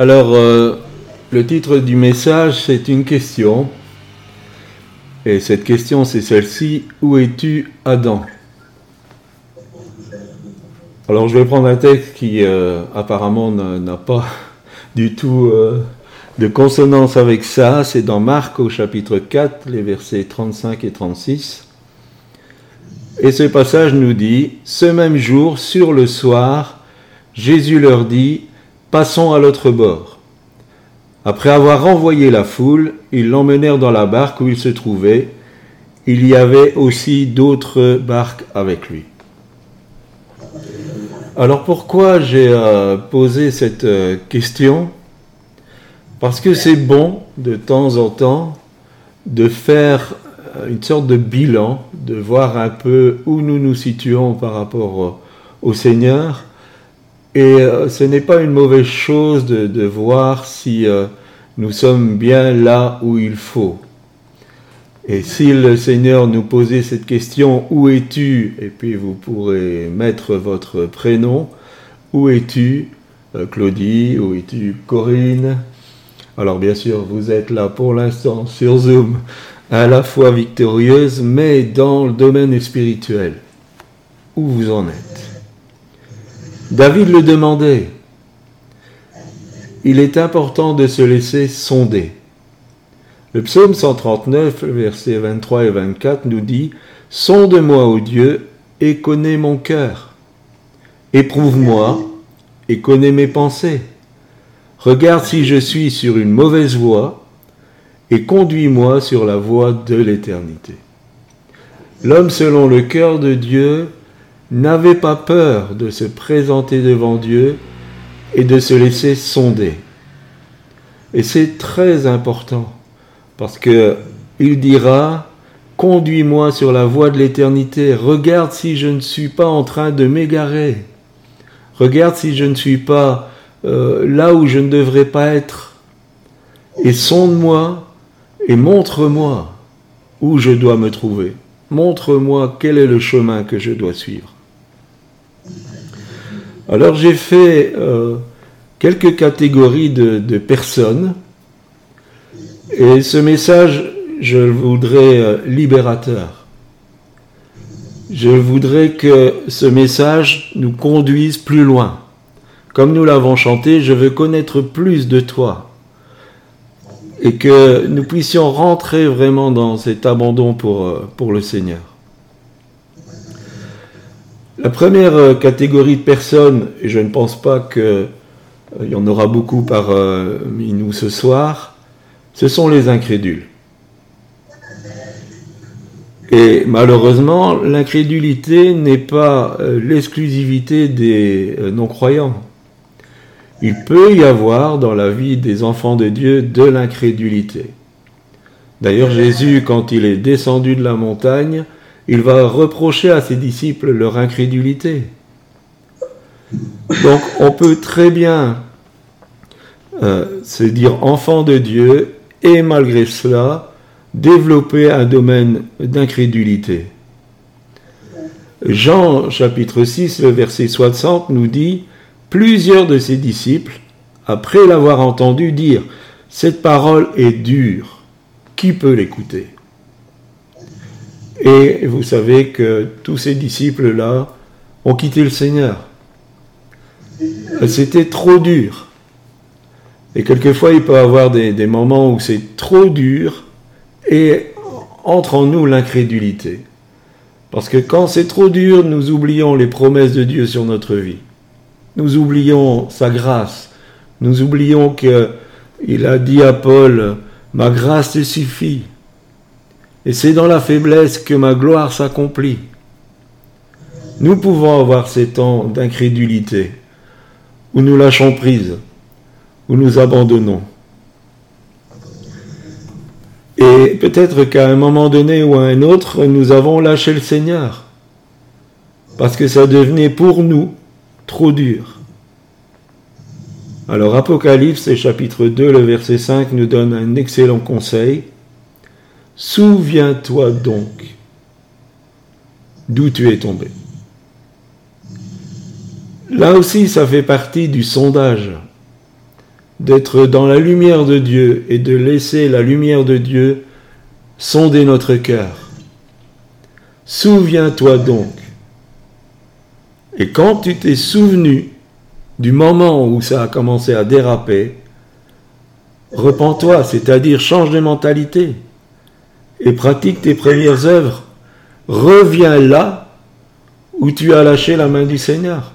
Alors, euh, le titre du message, c'est une question. Et cette question, c'est celle-ci. Où es-tu, Adam? Alors, je vais prendre un texte qui, euh, apparemment, n'a pas du tout euh, de consonance avec ça. C'est dans Marc au chapitre 4, les versets 35 et 36. Et ce passage nous dit, ce même jour, sur le soir, Jésus leur dit, Passons à l'autre bord. Après avoir renvoyé la foule, ils l'emmenèrent dans la barque où il se trouvait. Il y avait aussi d'autres barques avec lui. Alors pourquoi j'ai euh, posé cette euh, question? Parce que c'est bon de temps en temps de faire euh, une sorte de bilan, de voir un peu où nous nous situons par rapport au Seigneur et euh, ce n'est pas une mauvaise chose de, voir si euh, nous sommes bien là où il faut. Et si le Seigneur nous posait cette question, où es-tu? Et puis vous pourrez mettre votre prénom. Où es-tu euh, Claudie? Où es-tu Corinne? Alors bien sûr, vous êtes là pour l'instant sur Zoom, à la fois victorieuse, mais dans le domaine spirituel. Où vous en êtes? David le demandait. Il est important de se laisser sonder. Le psaume 139, versets 23 et 24 nous dit Sonde-moi, ô Dieu, et connais mon cœur. Éprouve-moi et connais mes pensées. Regarde si je suis sur une mauvaise voie et conduis-moi sur la voie de l'éternité. L'homme selon le cœur de Dieu n'avait pas peur de se présenter devant Dieu et de se laisser sonder. Et c'est très important parce que il dira Conduis-moi sur la voie de l'éternité, regarde si je ne suis pas en train de m'égarer, regarde si je ne suis pas euh, là où je ne devrais pas être, et sonde-moi et montre-moi où je dois me trouver. Montre-moi quel est le chemin que je dois suivre. Alors j'ai fait euh, quelques catégories de, personnes et ce message, je le voudrais euh, libérateur. Je voudrais que ce message nous conduise plus loin. Comme nous l'avons chanté, je veux connaître plus de toi. Et que nous puissions rentrer vraiment dans cet abandon pour, euh, pour le Seigneur. La première euh, catégorie de personnes, et je ne pense pas qu'il euh, y en aura beaucoup parmi euh, nous ce soir, ce sont les incrédules. Et malheureusement, l'incrédulité n'est pas l'exclusivité des non-croyants. Il peut y avoir dans la vie des enfants de Dieu de l'incrédulité. D'ailleurs, Jésus, quand il est descendu de la montagne, il va reprocher à ses disciples leur incrédulité. Donc on peut très bien euh, se dire enfant de Dieu et malgré cela développer un domaine d'incrédulité. Jean chapitre 6, le verset 60 nous dit, plusieurs de ses disciples, après l'avoir entendu dire, cette parole est dure, qui peut l'écouter? Et vous savez que tous ces disciples-là ont quitté le Seigneur. C'était trop dur. Et quelquefois, il peut y avoir des, moments où c'est trop dur et entre en nous l'incrédulité. Parce que quand c'est trop dur, nous oublions les promesses de Dieu sur notre vie. Nous oublions sa grâce. Nous oublions qu'il a dit à Paul, ma grâce te suffit. Et c'est dans la faiblesse que ma gloire s'accomplit. Nous pouvons avoir ces temps d'incrédulité, où nous lâchons prise, où nous abandonnons. Et peut-être qu'à un moment donné ou à un autre, nous avons lâché le Seigneur, parce que ça devenait pour nous trop dur. Alors Apocalypse chapitre 2, le verset 5 nous donne un excellent conseil. Souviens-toi donc d'où tu es tombé. Là aussi, ça fait partie du sondage. d'être dans la lumière de Dieu et de laisser la lumière de Dieu sonder notre cœur. Souviens-toi donc. Et quand tu t'es souvenu du moment où ça a commencé à déraper, repens-toi, c'est-à-dire change de mentalité et pratique tes premières œuvres. Reviens là où tu as lâché la main du Seigneur.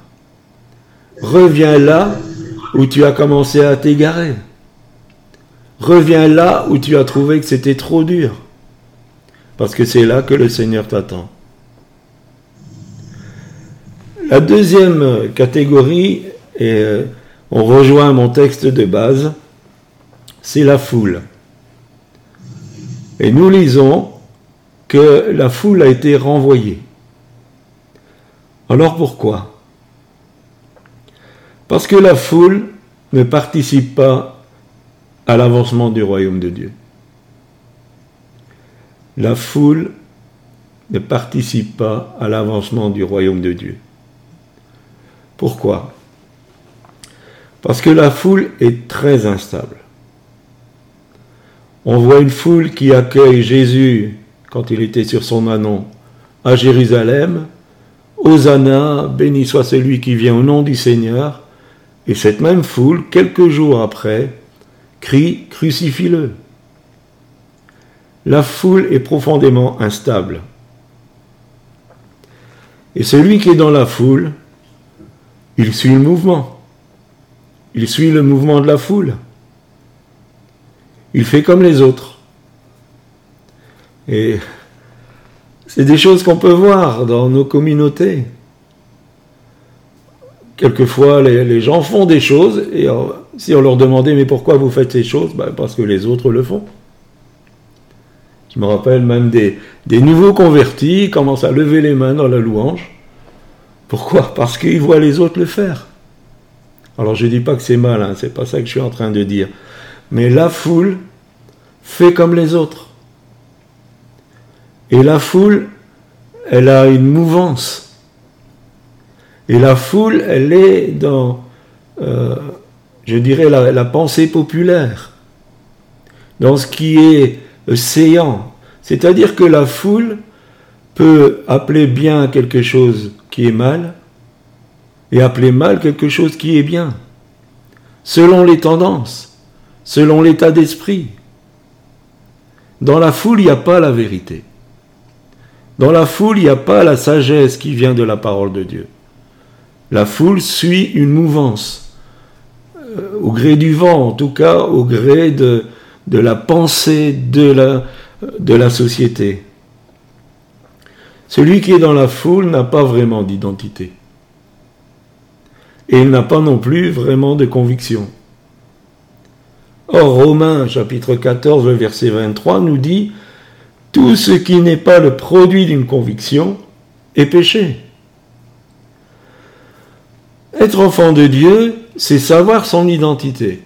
Reviens là où tu as commencé à t'égarer. Reviens là où tu as trouvé que c'était trop dur. Parce que c'est là que le Seigneur t'attend. La deuxième catégorie, et euh, on rejoint mon texte de base, c'est la foule. Et nous lisons que la foule a été renvoyée. Alors pourquoi? Parce que la foule ne participe pas à l'avancement du royaume de Dieu. La foule ne participe pas à l'avancement du royaume de Dieu. Pourquoi? Parce que la foule est très instable. On voit une foule qui accueille Jésus quand il était sur son anon à Jérusalem. Hosanna, béni soit celui qui vient au nom du Seigneur. Et cette même foule, quelques jours après, crie Crucifie-le. La foule est profondément instable. Et celui qui est dans la foule, il suit le mouvement. Il suit le mouvement de la foule. Il fait comme les autres. Et c'est des choses qu'on peut voir dans nos communautés. Quelquefois, les, gens font des choses et si on leur demandait mais pourquoi vous faites ces choses? Ben, Parce que les autres le font. Je me rappelle même des, nouveaux convertis commencent à lever les mains dans la louange. Pourquoi? Parce qu'ils voient les autres le faire. Alors je ne dis pas que c'est mal, hein, c'est pas ça que je suis en train de dire. Mais la foule fait comme les autres. Et la foule, elle a une mouvance. Et la foule, elle est dans, euh, je dirais, la, pensée populaire, dans ce qui est séant. C'est-à-dire que la foule peut appeler bien quelque chose qui est mal et appeler mal quelque chose qui est bien, selon les tendances, selon l'état d'esprit. Dans la foule, il n'y a pas la vérité. Dans la foule, il n'y a pas la sagesse qui vient de la parole de Dieu. La foule suit une mouvance, euh, au gré du vent, en tout cas au gré de, la pensée de la société. Celui qui est dans la foule n'a pas vraiment d'identité. Et il n'a pas non plus vraiment de conviction. Or, Romains chapitre 14, verset 23 nous dit tout ce qui n'est pas le produit d'une conviction est péché. Être enfant de Dieu, c'est savoir son identité.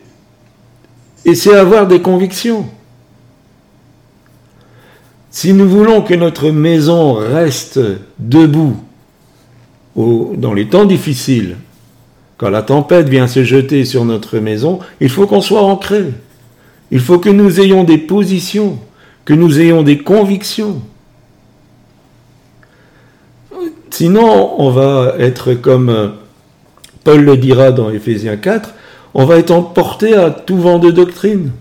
Et c'est avoir des convictions. Si nous voulons que notre maison reste debout dans les temps difficiles, quand la tempête vient se jeter sur notre maison, il faut qu'on soit ancré. Il faut que nous ayons des positions que nous ayons des convictions. Sinon, on va être comme euh, Paul le dira dans Éphésiens 4, on va être emporté à tout vent de doctrine.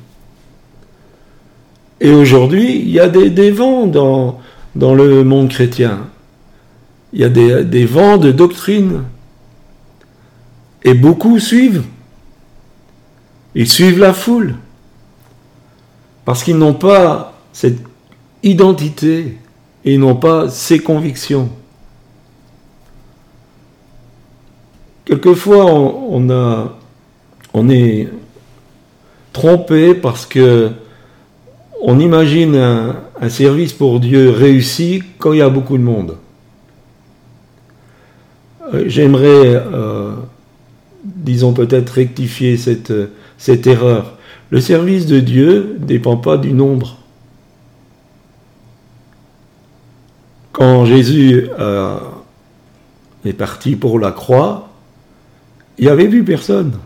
Et aujourd'hui, il y a des, vents dans, dans, le monde chrétien. Il y a des, des vents de doctrine. Et beaucoup suivent. Ils suivent la foule. Parce qu'ils n'ont pas cette identité et non pas ses convictions. Quelquefois, on est trompé parce que on imagine un, service pour Dieu réussi quand il y a beaucoup de monde. Euh, j'aimerais, euh, disons peut-être, rectifier cette, cette erreur. Le service de Dieu ne dépend pas du nombre. Quand Jésus euh, est parti pour la croix, il n'y avait plus personne.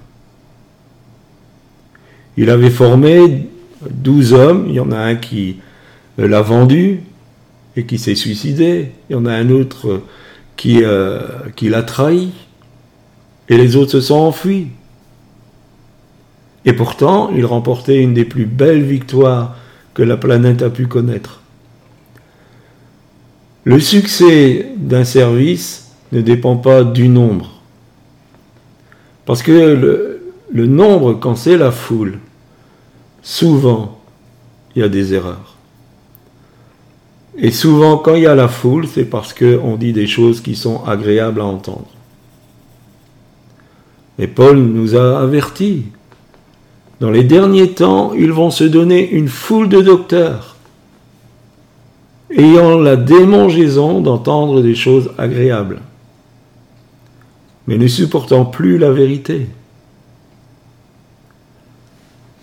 Il avait formé douze hommes, il y en a un qui l'a vendu et qui s'est suicidé, il y en a un autre euh, qui l'a trahi, et les autres se sont enfuis. Et pourtant, il remportait une des plus belles victoires que la planète a pu connaître. Le succès d'un service ne dépend pas du nombre. Parce que le, le nombre, quand c'est la foule, souvent, il y a des erreurs. Et souvent, quand il y a la foule, c'est parce qu'on dit des choses qui sont agréables à entendre. Et Paul nous a avertis. Dans les derniers temps, ils vont se donner une foule de docteurs, ayant la démangeaison d'entendre des choses agréables, mais ne supportant plus la vérité.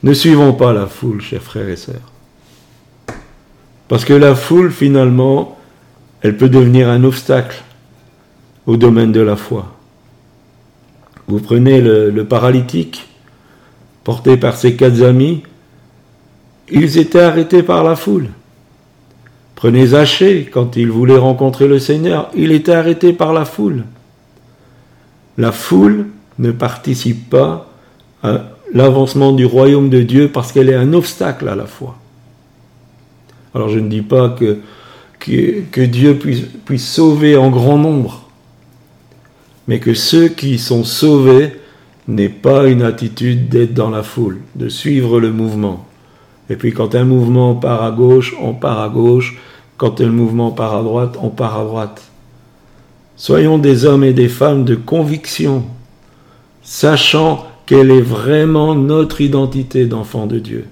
Ne suivons pas la foule, chers frères et sœurs. Parce que la foule, finalement, elle peut devenir un obstacle au domaine de la foi. Vous prenez le, paralytique, porté par ses quatre amis, ils étaient arrêtés par la foule. Prenez Zachée, quand il voulait rencontrer le Seigneur, il était arrêté par la foule. La foule ne participe pas à l'avancement du royaume de Dieu parce qu'elle est un obstacle à la foi. Alors je ne dis pas que, que, Dieu puisse, puisse sauver en grand nombre, mais que ceux qui sont sauvés n'aient pas une attitude d'être dans la foule, de suivre le mouvement. Et puis quand un mouvement part à gauche, on part à gauche. Quand un mouvement part à droite, on part à droite. Soyons des hommes et des femmes de conviction, sachant quelle est vraiment notre identité d'enfant de Dieu.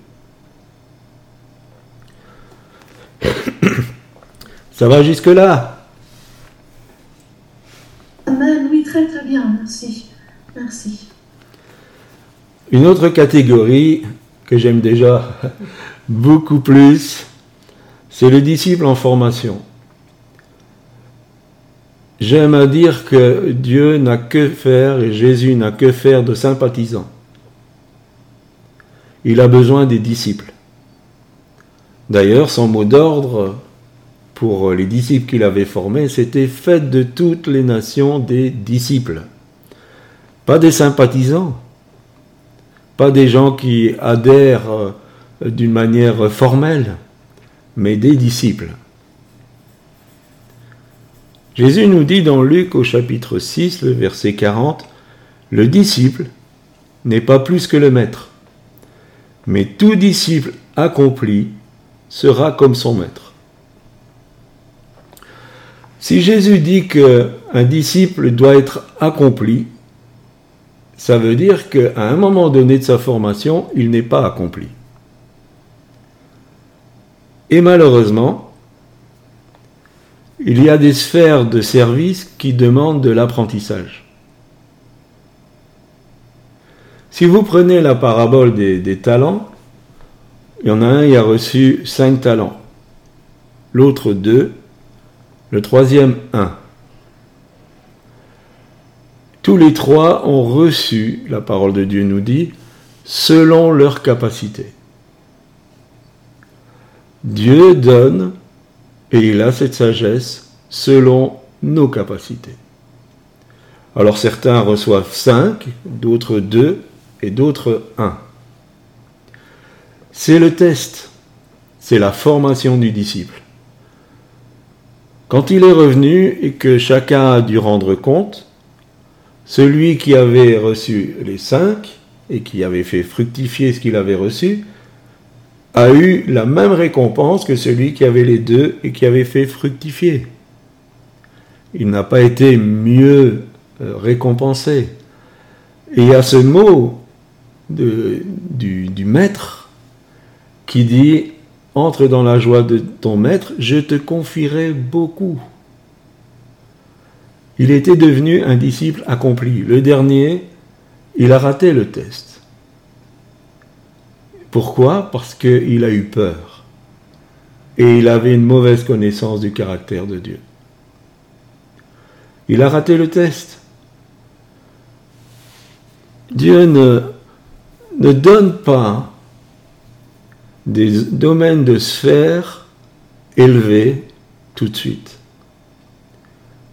Ça va jusque-là? Amen, très très bien, merci. Merci. Une autre catégorie que j'aime déjà beaucoup plus, c'est le disciple en formation. J'aime à dire que Dieu n'a que faire et Jésus n'a que faire de sympathisants. Il a besoin des disciples. D'ailleurs, son mot d'ordre pour les disciples qu'il avait formés, c'était faites de toutes les nations des disciples. Pas des sympathisants, pas des gens qui adhèrent euh, d'une manière formelle, mais des disciples. Jésus nous dit dans Luc au chapitre 6, le verset 40, Le disciple n'est pas plus que le maître, mais tout disciple accompli sera comme son maître. Si Jésus dit qu'un disciple doit être accompli, ça veut dire qu'à un moment donné de sa formation, il n'est pas accompli. Et malheureusement, il y a des sphères de service qui demandent de l'apprentissage. Si vous prenez la parabole des, talents, il y en a un, il a reçu cinq talents. L'autre deux. Le troisième un. Tous les trois ont reçu, la parole de Dieu nous dit, selon leur capacité. Dieu donne, et il a cette sagesse, selon nos capacités. Alors certains reçoivent cinq, d'autres deux, et d'autres un. C'est le test, c'est la formation du disciple. Quand il est revenu et que chacun a dû rendre compte, celui qui avait reçu les cinq et qui avait fait fructifier ce qu'il avait reçu, a eu la même récompense que celui qui avait les deux et qui avait fait fructifier. Il n'a pas été mieux euh, récompensé. Et il y a ce mot du, du maître qui dit Entre dans la joie de ton maître, je te confierai beaucoup. Il était devenu un disciple accompli. Le dernier, il a raté le test. Pourquoi? Parce qu'il a eu peur. Et il avait une mauvaise connaissance du caractère de Dieu. Il a raté le test. Dieu ne, ne donne pas des domaines de sphère élevés tout de suite.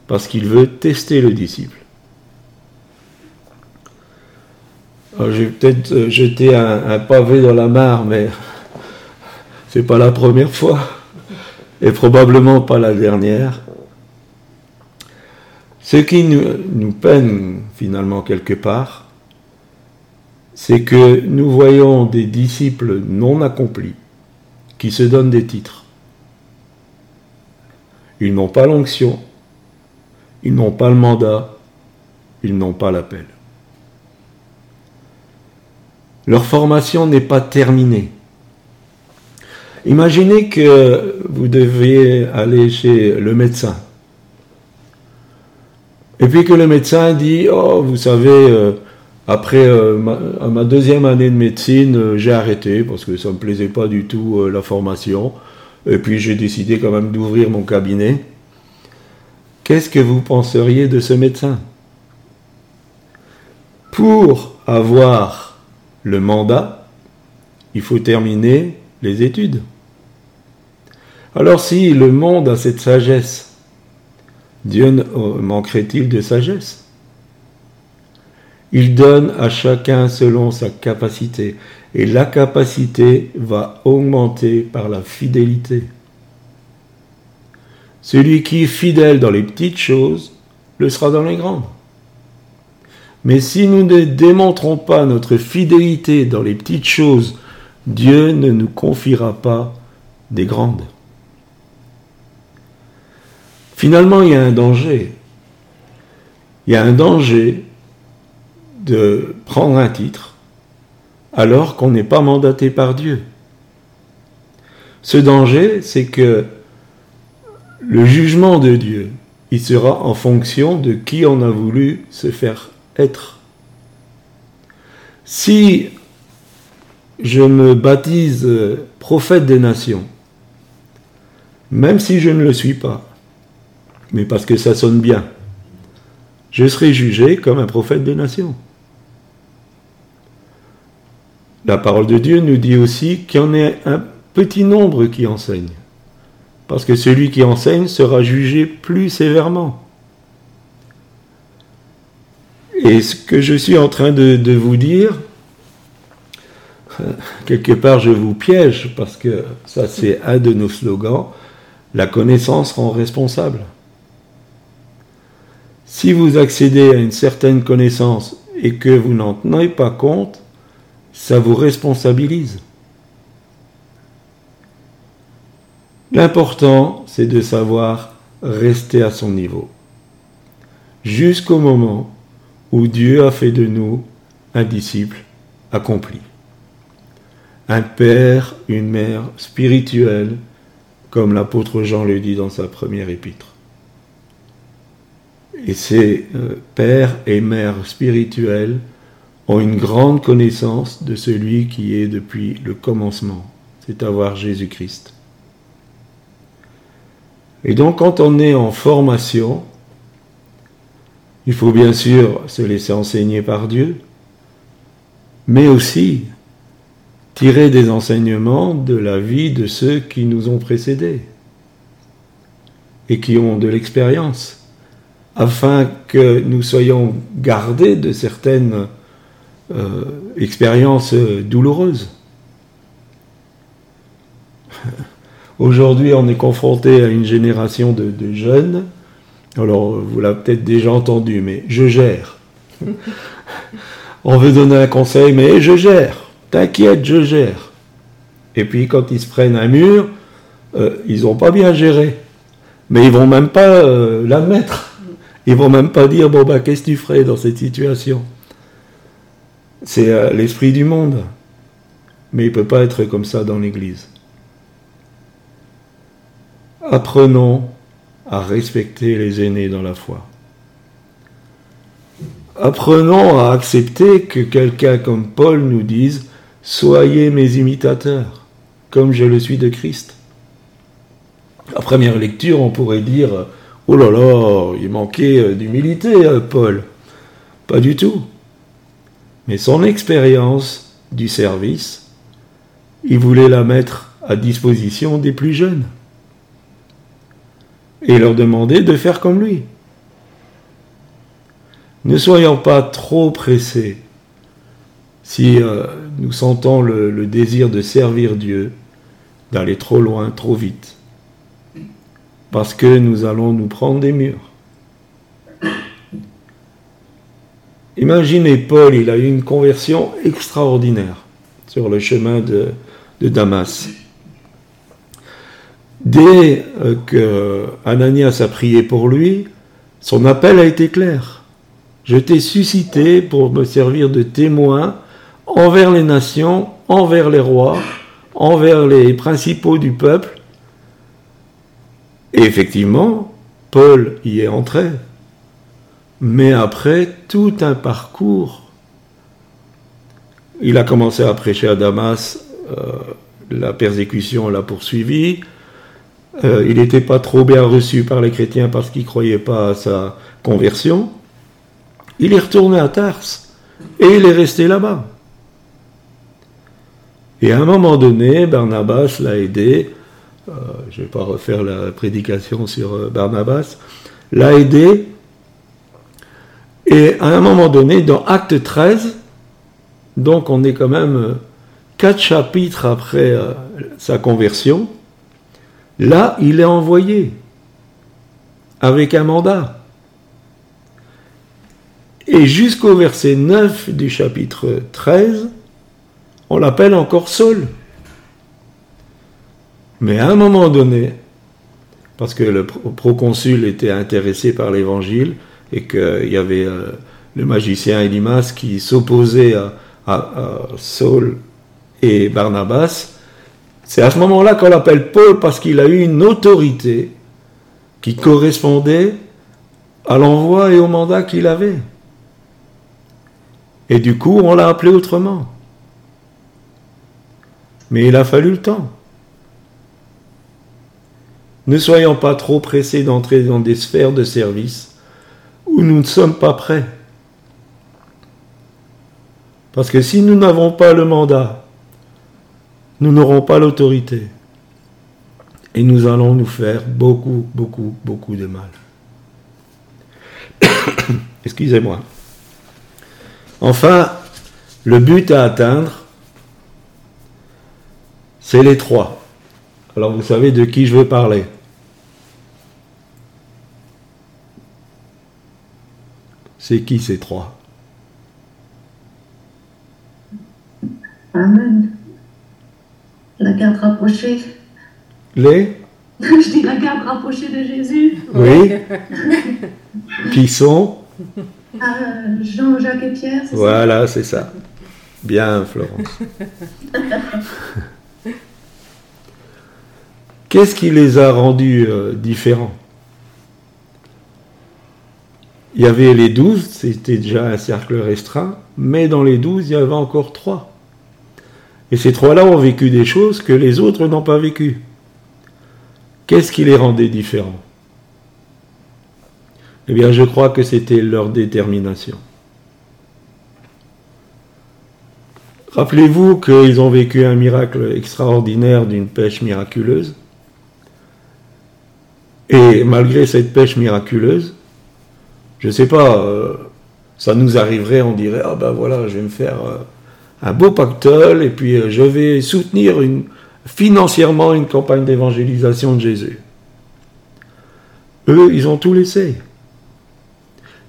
Parce qu'il veut tester le disciple. Alors, j'ai peut-être euh, jeté un, pavé dans la mare, mais c'est pas la première fois, et probablement pas la dernière. Ce qui nous peine finalement quelque part, c'est que nous voyons des disciples non accomplis qui se donnent des titres. Ils n'ont pas l'onction, ils n'ont pas le mandat, ils n'ont pas l'appel. Leur formation n'est pas terminée. Imaginez que vous deviez aller chez le médecin. Et puis que le médecin dit, oh, vous savez, euh, après euh, ma, deuxième année de médecine, euh, j'ai arrêté parce que ça ne me plaisait pas du tout la formation. Et puis j'ai décidé quand même d'ouvrir mon cabinet. Qu'est-ce que vous penseriez de ce médecin? Pour avoir le mandat, il faut terminer les études. Alors si le monde a cette sagesse, Dieu manquerait-il de sagesse? Il donne à chacun selon sa capacité, et la capacité va augmenter par la fidélité. Celui qui est fidèle dans les petites choses le sera dans les grandes. Mais si nous ne démontrons pas notre fidélité dans les petites choses, Dieu ne nous confiera pas des grandes. Finalement, il y a un danger. Il y a un danger de prendre un titre alors qu'on n'est pas mandaté par Dieu. Ce danger, c'est que le jugement de Dieu, il sera en fonction de qui on a voulu se faire être. Si je me baptise prophète des nations, même si je ne le suis pas, mais parce que ça sonne bien, je serai jugé comme un prophète des nations. La parole de Dieu nous dit aussi qu'il y en a un petit nombre qui enseignent, parce que celui qui enseigne sera jugé plus sévèrement. Et ce que je suis en train de, vous dire, quelque part je vous piège parce que ça c'est un de nos slogans, la connaissance rend responsable. Si vous accédez à une certaine connaissance et que vous n'en tenez pas compte, ça vous responsabilise. L'important, c'est de savoir rester à son niveau. Jusqu'au moment où Dieu a fait de nous un disciple accompli. Un père, une mère spirituelle, comme l'apôtre Jean le dit dans sa première épître. Et ces euh, pères et mères spirituels une grande connaissance de celui qui est depuis le commencement, c'est à Jésus-Christ. Et donc quand on est en formation, il faut bien sûr se laisser enseigner par Dieu, mais aussi tirer des enseignements de la vie de ceux qui nous ont précédés et qui ont de l'expérience, afin que nous soyons gardés de certaines euh, expériences douloureuses. Aujourd'hui, on est confronté à une génération de jeunes alors, vous l'avez peut-être déjà entendu, mais je gère. On veut donner un conseil, mais je gère. T'inquiète, je gère. Et puis, quand ils se prennent un mur, euh, ils n'ont pas bien géré. Mais ils vont même pas euh, l'admettre. Ils vont même pas dire, bon, bah, qu'est-ce que tu ferais dans cette situation? C'est euh, l'esprit du monde. Mais il ne peut pas être comme ça dans l'Église. Apprenons à respecter les aînés dans la foi. Apprenons à accepter que quelqu'un comme Paul nous dise Soyez mes imitateurs, comme je le suis de Christ. À première lecture, on pourrait dire Oh là là, il manquait d'humilité, Paul. Pas du tout. Mais son expérience du service il voulait la mettre à disposition des plus jeunes et leur demander de faire comme lui. Ne soyons pas trop pressés si euh, nous sentons le, désir de servir Dieu, d'aller trop loin, trop vite, parce que nous allons nous prendre des murs. Imaginez Paul, il a eu une conversion extraordinaire sur le chemin de, Damas. Dès euh, que Ananias a prié pour lui, son appel a été clair. Je t'ai suscité pour me servir de témoin envers les nations, envers les rois, envers les principaux du peuple. Et effectivement, Paul y est entré. Mais après tout un parcours, il a commencé à prêcher à Damas, euh, la persécution l'a poursuivi. Euh, il n'était pas trop bien reçu par les chrétiens parce qu'ils ne croyaient pas à sa conversion. Il est retourné à Tars et il est resté là-bas. Et à un moment donné, Barnabas l'a aidé, euh, je ne vais pas refaire la prédication sur Barnabas, l'a aidé, et à un moment donné, dans Acte 13, donc on est quand même euh, quatre chapitres après sa conversion, là, il est envoyé avec un mandat. Et jusqu'au verset 9 du chapitre 13, on l'appelle encore Saul. Mais à un moment donné, parce que le proconsul était intéressé par l'évangile et qu'il y avait euh, le magicien Elimas qui s'opposait à, Saul et Barnabas, c'est à ce moment-là qu'on l'appelle Paul parce qu'il a eu une autorité qui correspondait à l'envoi et au mandat qu'il avait. Et du coup, on l'a appelé autrement. Mais il a fallu le temps. Ne soyons pas trop pressés d'entrer dans des sphères de service où nous ne sommes pas prêts. Parce que si nous n'avons pas le mandat, nous n'aurons pas l'autorité. Et nous allons nous faire beaucoup, beaucoup, beaucoup de mal. Excusez-moi. Enfin, le but à atteindre, c'est les trois. Alors vous savez de qui je veux parler. C'est qui ces trois? Amen. La garde rapprochée. Les? Je dis la garde rapprochée de Jésus. Oui. qui sont? Euh, Jean, Jacques et Pierre. Voilà, c'est ça. Bien, Florence. Qu'est-ce qui les a rendus euh, différents? Il y avait les douze, c'était déjà un cercle restreint, mais dans les douze, il y avait encore trois. Et ces trois-là ont vécu des choses que les autres n'ont pas vécues. Qu'est-ce qui les rendait différents? Eh bien, je crois que c'était leur détermination. Rappelez-vous qu'ils ont vécu un miracle extraordinaire d'une pêche miraculeuse. Et malgré cette pêche miraculeuse, je ne sais pas, euh, ça nous arriverait, on dirait, ah ben voilà, je vais me faire euh, un beau pactole et puis euh, je vais soutenir financièrement une campagne d'évangélisation de Jésus. Eux, ils ont tout laissé.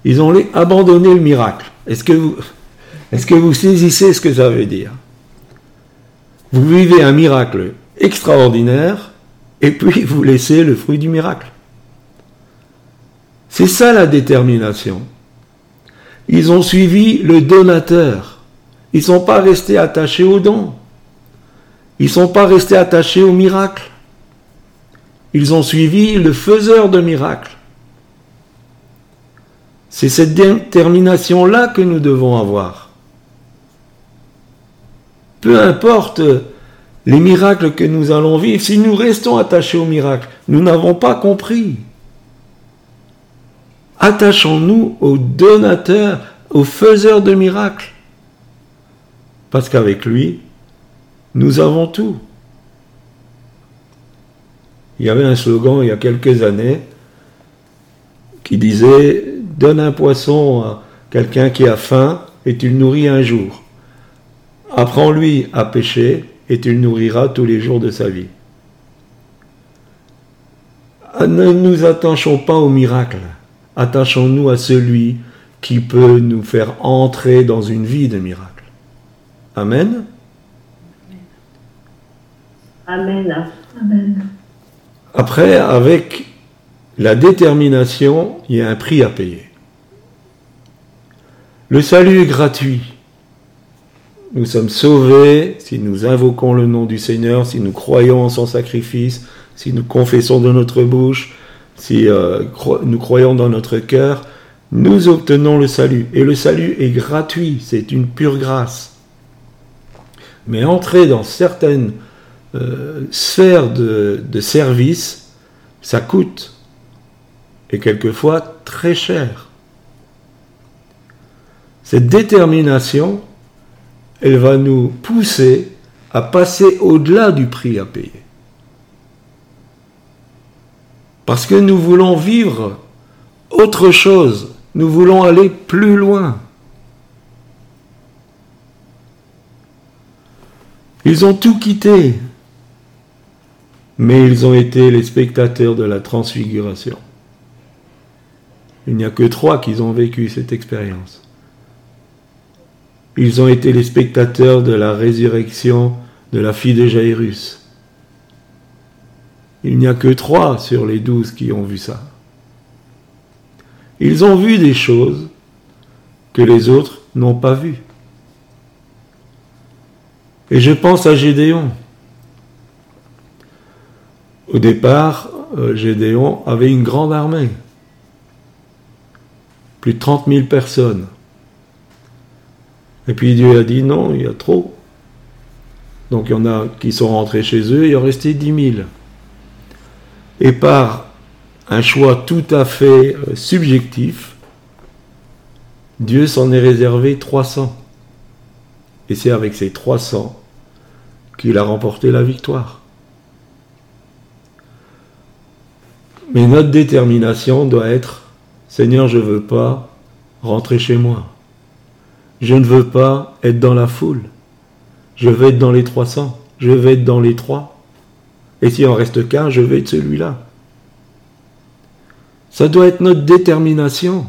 Ils ont abandonné le miracle. Est-ce que que vous saisissez ce que ça veut dire? Vous vivez un miracle extraordinaire et puis vous laissez le fruit du miracle. C'est ça la détermination. Ils ont suivi le donateur. Ils ne sont pas restés attachés au don. Ils ne sont pas restés attachés au miracle. Ils ont suivi le faiseur de miracles. C'est cette détermination-là que nous devons avoir. Peu importe les miracles que nous allons vivre, si nous restons attachés au miracle, nous n'avons pas compris attachons-nous au donateur, au faiseur de miracles. Parce qu'avec lui, Nous avons tout. Il y avait un slogan il y a quelques années qui disait Donne un poisson à quelqu'un qui a faim et tu le nourris un jour. Apprends-lui à pêcher et tu le nourriras tous les jours de sa vie. Ah, ne nous attachons pas au miracle, attachons-nous à celui qui peut nous faire entrer dans une vie de miracle. Amen. Amen. Amen. Après, avec la détermination, il y a un prix à payer. Le salut est gratuit. Nous sommes sauvés si nous invoquons le nom du Seigneur, si nous croyons en son sacrifice, si nous confessons de notre bouche, si euh, nous croyons dans notre cœur, nous obtenons le salut. Et le salut est gratuit, c'est une pure grâce. Mais entrer dans certaines euh, sphères de, de service, ça coûte. Et quelquefois très cher. Cette détermination, elle va nous pousser à passer au-delà du prix à payer. Parce que nous voulons vivre autre chose, nous voulons aller plus loin. Ils ont tout quitté, mais ils ont été les spectateurs de la transfiguration. Il n'y a que trois qui ont vécu cette expérience. Ils ont été les spectateurs de la résurrection de la fille de Jairus. Il n'y a que trois sur les douze qui ont vu ça. Ils ont vu des choses que les autres n'ont pas vues. Et je pense à Gédéon. Au départ, euh, Gédéon avait une grande armée. Plus de 30 000 personnes. Et puis Dieu a dit non, il y a trop. Donc il y en a qui sont rentrés chez eux, il en restait 10 000. Et par un choix tout à fait euh, subjectif, Dieu s'en est réservé 300. Et c'est avec ces 300 qu'il a remporté la victoire. Mais notre détermination doit être, Seigneur, je ne veux pas rentrer chez moi. Je ne veux pas être dans la foule. Je veux être dans les 300. Je veux être dans les trois. Et s'il en reste qu'un, je vais être celui-là. Ça doit être notre détermination.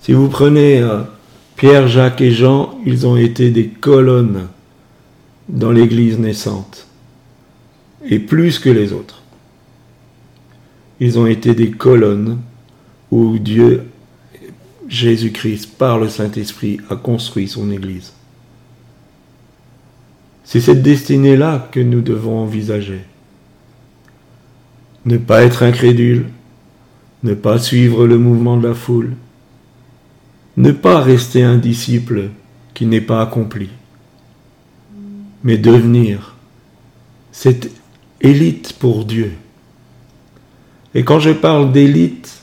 Si vous prenez euh, Pierre, Jacques et Jean, ils ont été des colonnes dans l'Église naissante. Et plus que les autres. Ils ont été des colonnes où Dieu Jésus-Christ, par le Saint-Esprit, a construit son Église. C'est cette destinée-là que nous devons envisager. Ne pas être incrédule, ne pas suivre le mouvement de la foule, ne pas rester un disciple qui n'est pas accompli, mais devenir cette élite pour Dieu. Et quand je parle d'élite,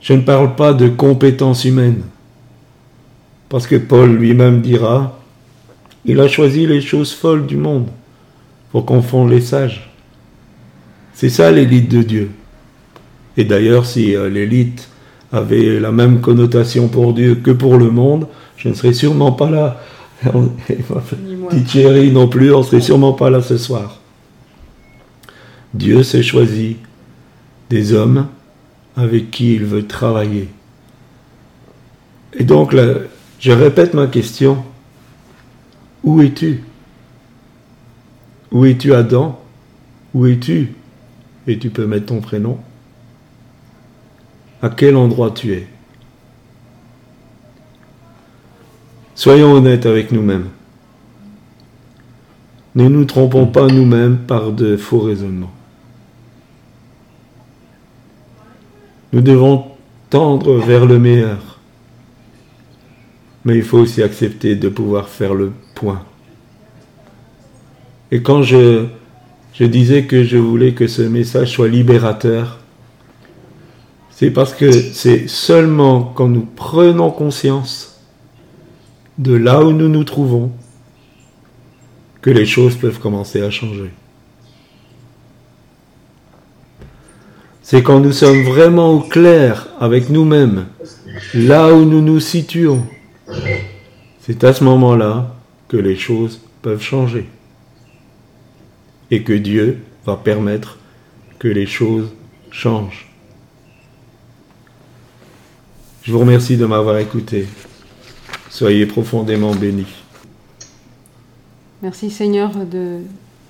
je ne parle pas de compétences humaines. Parce que Paul lui-même dira, il a choisi les choses folles du monde pour confondre les sages. C'est ça l'élite de Dieu. Et d'ailleurs, si euh, l'élite avait la même connotation pour Dieu que pour le monde, je ne serais sûrement pas là. Dit Thierry non plus, on ne serait sûrement pas là ce soir. Dieu s'est choisi des hommes avec qui il veut travailler. Et donc, je répète ma question. Où es-tu? Où es-tu Adam? Où es-tu? Et tu peux mettre ton prénom. À quel endroit tu es? Soyons honnêtes avec nous-mêmes. Ne nous trompons pas nous-mêmes par de faux raisonnements. Nous devons tendre vers le meilleur. Mais il faut aussi accepter de pouvoir faire le point. Et quand je, je disais que je voulais que ce message soit libérateur, c'est parce que c'est seulement quand nous prenons conscience de là où nous nous trouvons que les choses peuvent commencer à changer. C'est quand nous sommes vraiment au clair avec nous-mêmes, là où nous nous situons. C'est à ce moment-là les choses peuvent changer. Et que Dieu va permettre que les choses changent. Je vous remercie de m'avoir écouté. Soyez profondément bénis. Merci Seigneur de,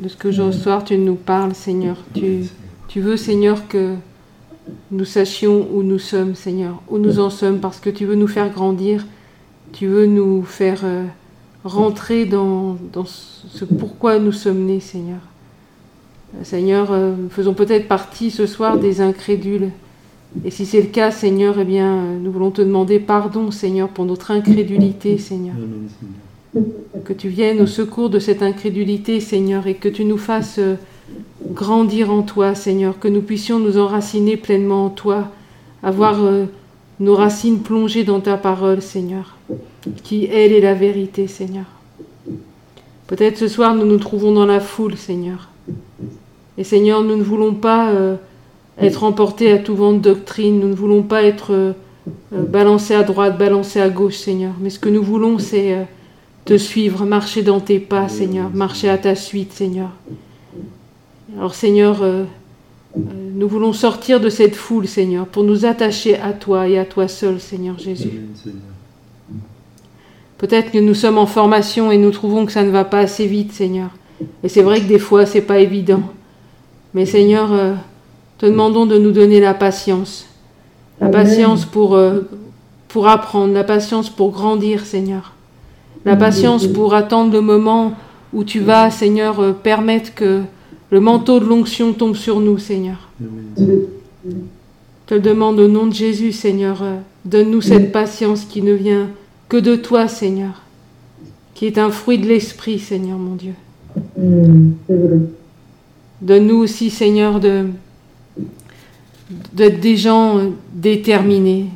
ce que ce soir tu nous parles Seigneur. Tu, tu veux Seigneur que nous sachions où nous sommes Seigneur, où nous en sommes parce que tu veux nous faire grandir. Tu veux nous faire euh, rentrer dans, dans, ce pourquoi nous sommes nés Seigneur. Seigneur, euh, faisons peut-être partie ce soir des incrédules. Et si c'est le cas, Seigneur, eh bien, nous voulons te demander pardon, Seigneur, pour notre incrédulité, Seigneur. Que tu viennes au secours de cette incrédulité, Seigneur, et que tu nous fasses euh, grandir en toi, Seigneur, que nous puissions nous enraciner pleinement en toi, avoir euh, nos racines plongées dans ta parole, Seigneur, qui, elle, est la vérité, Seigneur. Peut-être ce soir, nous nous trouvons dans la foule, Seigneur. Et Seigneur, nous ne voulons pas... Euh, être emportés à tout vent de doctrine. Nous ne voulons pas être euh, euh, balancés à droite, balancés à gauche, Seigneur. Mais ce que nous voulons, c'est euh, te suivre, marcher dans tes pas, Seigneur, marcher à ta suite, Seigneur. Alors, Seigneur, nous voulons sortir de cette foule, Seigneur, pour nous attacher à toi et à toi seul, Seigneur Jésus. Peut-être que nous sommes en formation et nous trouvons que ça ne va pas assez vite, Seigneur. Et c'est vrai que des fois, c'est pas évident. Mais Seigneur, te demandons de nous donner la patience. La patience pour, euh, pour apprendre, la patience pour grandir, Seigneur. La patience pour attendre le moment où tu vas, Seigneur, euh, permettre que le manteau de l'onction tombe sur nous, Seigneur. Je te le demande au nom de Jésus, Seigneur. Euh, donne-nous cette patience qui ne vient que de toi, Seigneur, qui est un fruit de l'Esprit, Seigneur mon Dieu. Donne-nous aussi, Seigneur, d'être des gens déterminés,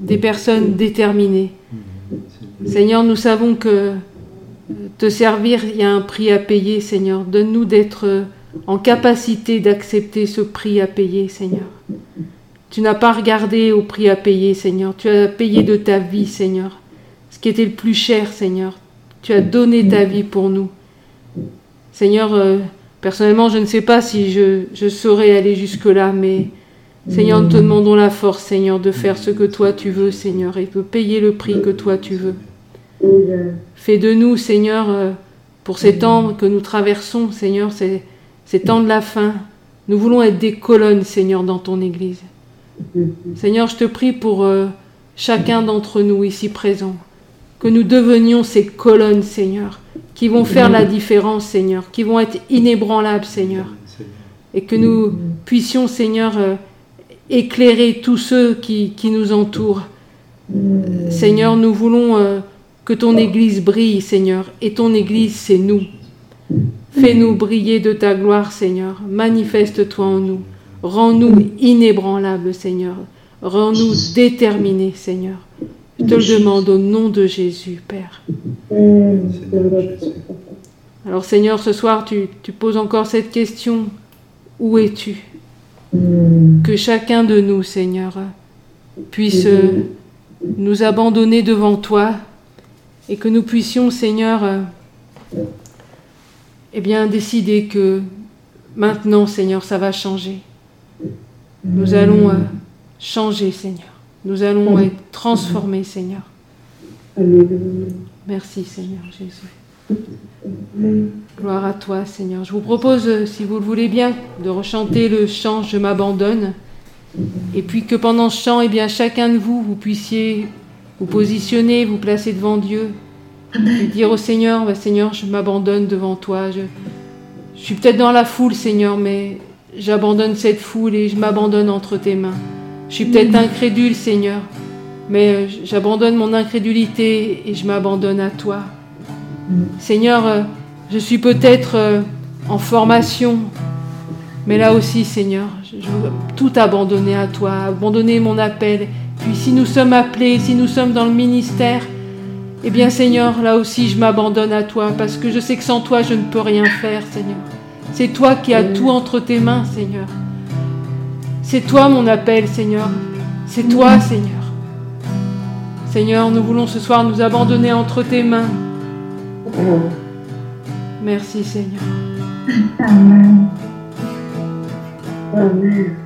des personnes déterminées. Seigneur, nous savons que te servir, il y a un prix à payer, Seigneur. Donne-nous d'être en capacité d'accepter ce prix à payer, Seigneur. Tu n'as pas regardé au prix à payer, Seigneur. Tu as payé de ta vie, Seigneur. Qui était le plus cher, Seigneur. Tu as donné ta vie pour nous. Seigneur, personnellement, je ne sais pas si je, je saurais aller jusque-là, mais Seigneur, nous te demandons la force, Seigneur, de faire ce que toi tu veux, Seigneur, et de payer le prix que toi tu veux. Fais de nous, Seigneur, euh, pour ces temps que nous traversons, Seigneur, ces, ces temps de la fin, nous voulons être des colonnes, Seigneur, dans ton Église. Seigneur, je te prie pour euh, chacun d'entre nous ici présents, que nous devenions ces colonnes, Seigneur, qui vont faire la différence, Seigneur, qui vont être inébranlables, Seigneur, et que nous puissions, Seigneur, euh, éclairer tous ceux qui, nous entourent. Seigneur, nous voulons euh, que ton Église brille, Seigneur, et ton Église, c'est nous. Fais-nous briller de ta gloire, Seigneur. Manifeste-toi en nous. Rends-nous inébranlables, Seigneur. Rends-nous déterminés, Seigneur. Je te le demande au nom de Jésus, Père. Alors, Seigneur, ce soir, tu, tu poses encore cette question. Où es-tu? Que chacun de nous, Seigneur, puisse nous abandonner devant toi et que nous puissions, Seigneur, eh bien, décider que maintenant, Seigneur, ça va changer. Nous allons euh, changer, Seigneur. Nous allons être transformés, Seigneur. Merci, Seigneur Jésus. Gloire à toi, Seigneur. Je vous propose, euh, si vous le voulez bien, de rechanter le chant Je m'abandonne. Et puis que pendant ce chant, eh bien, chacun de vous, vous puissiez vous positionner, vous placer devant Dieu. Et dire au Seigneur, bah, Seigneur, je m'abandonne devant toi. Je, je suis peut-être dans la foule, Seigneur, mais j'abandonne cette foule et je m'abandonne entre tes mains. Je suis peut-être incrédule, Seigneur, mais euh, j'abandonne mon incrédulité et je m'abandonne à toi. Seigneur, euh, je suis peut-être euh, en formation, mais là aussi, Seigneur, je veux tout abandonner à toi, abandonner mon appel. Puis si nous sommes appelés, si nous sommes dans le ministère, eh bien Seigneur, là aussi je m'abandonne à toi parce que je sais que sans toi je ne peux rien faire, Seigneur. C'est toi qui as tout entre tes mains, Seigneur. C'est toi mon appel, Seigneur. C'est toi, Seigneur. Seigneur, nous voulons ce soir nous abandonner entre tes mains. Merci, Seigneur. Amen. Amen.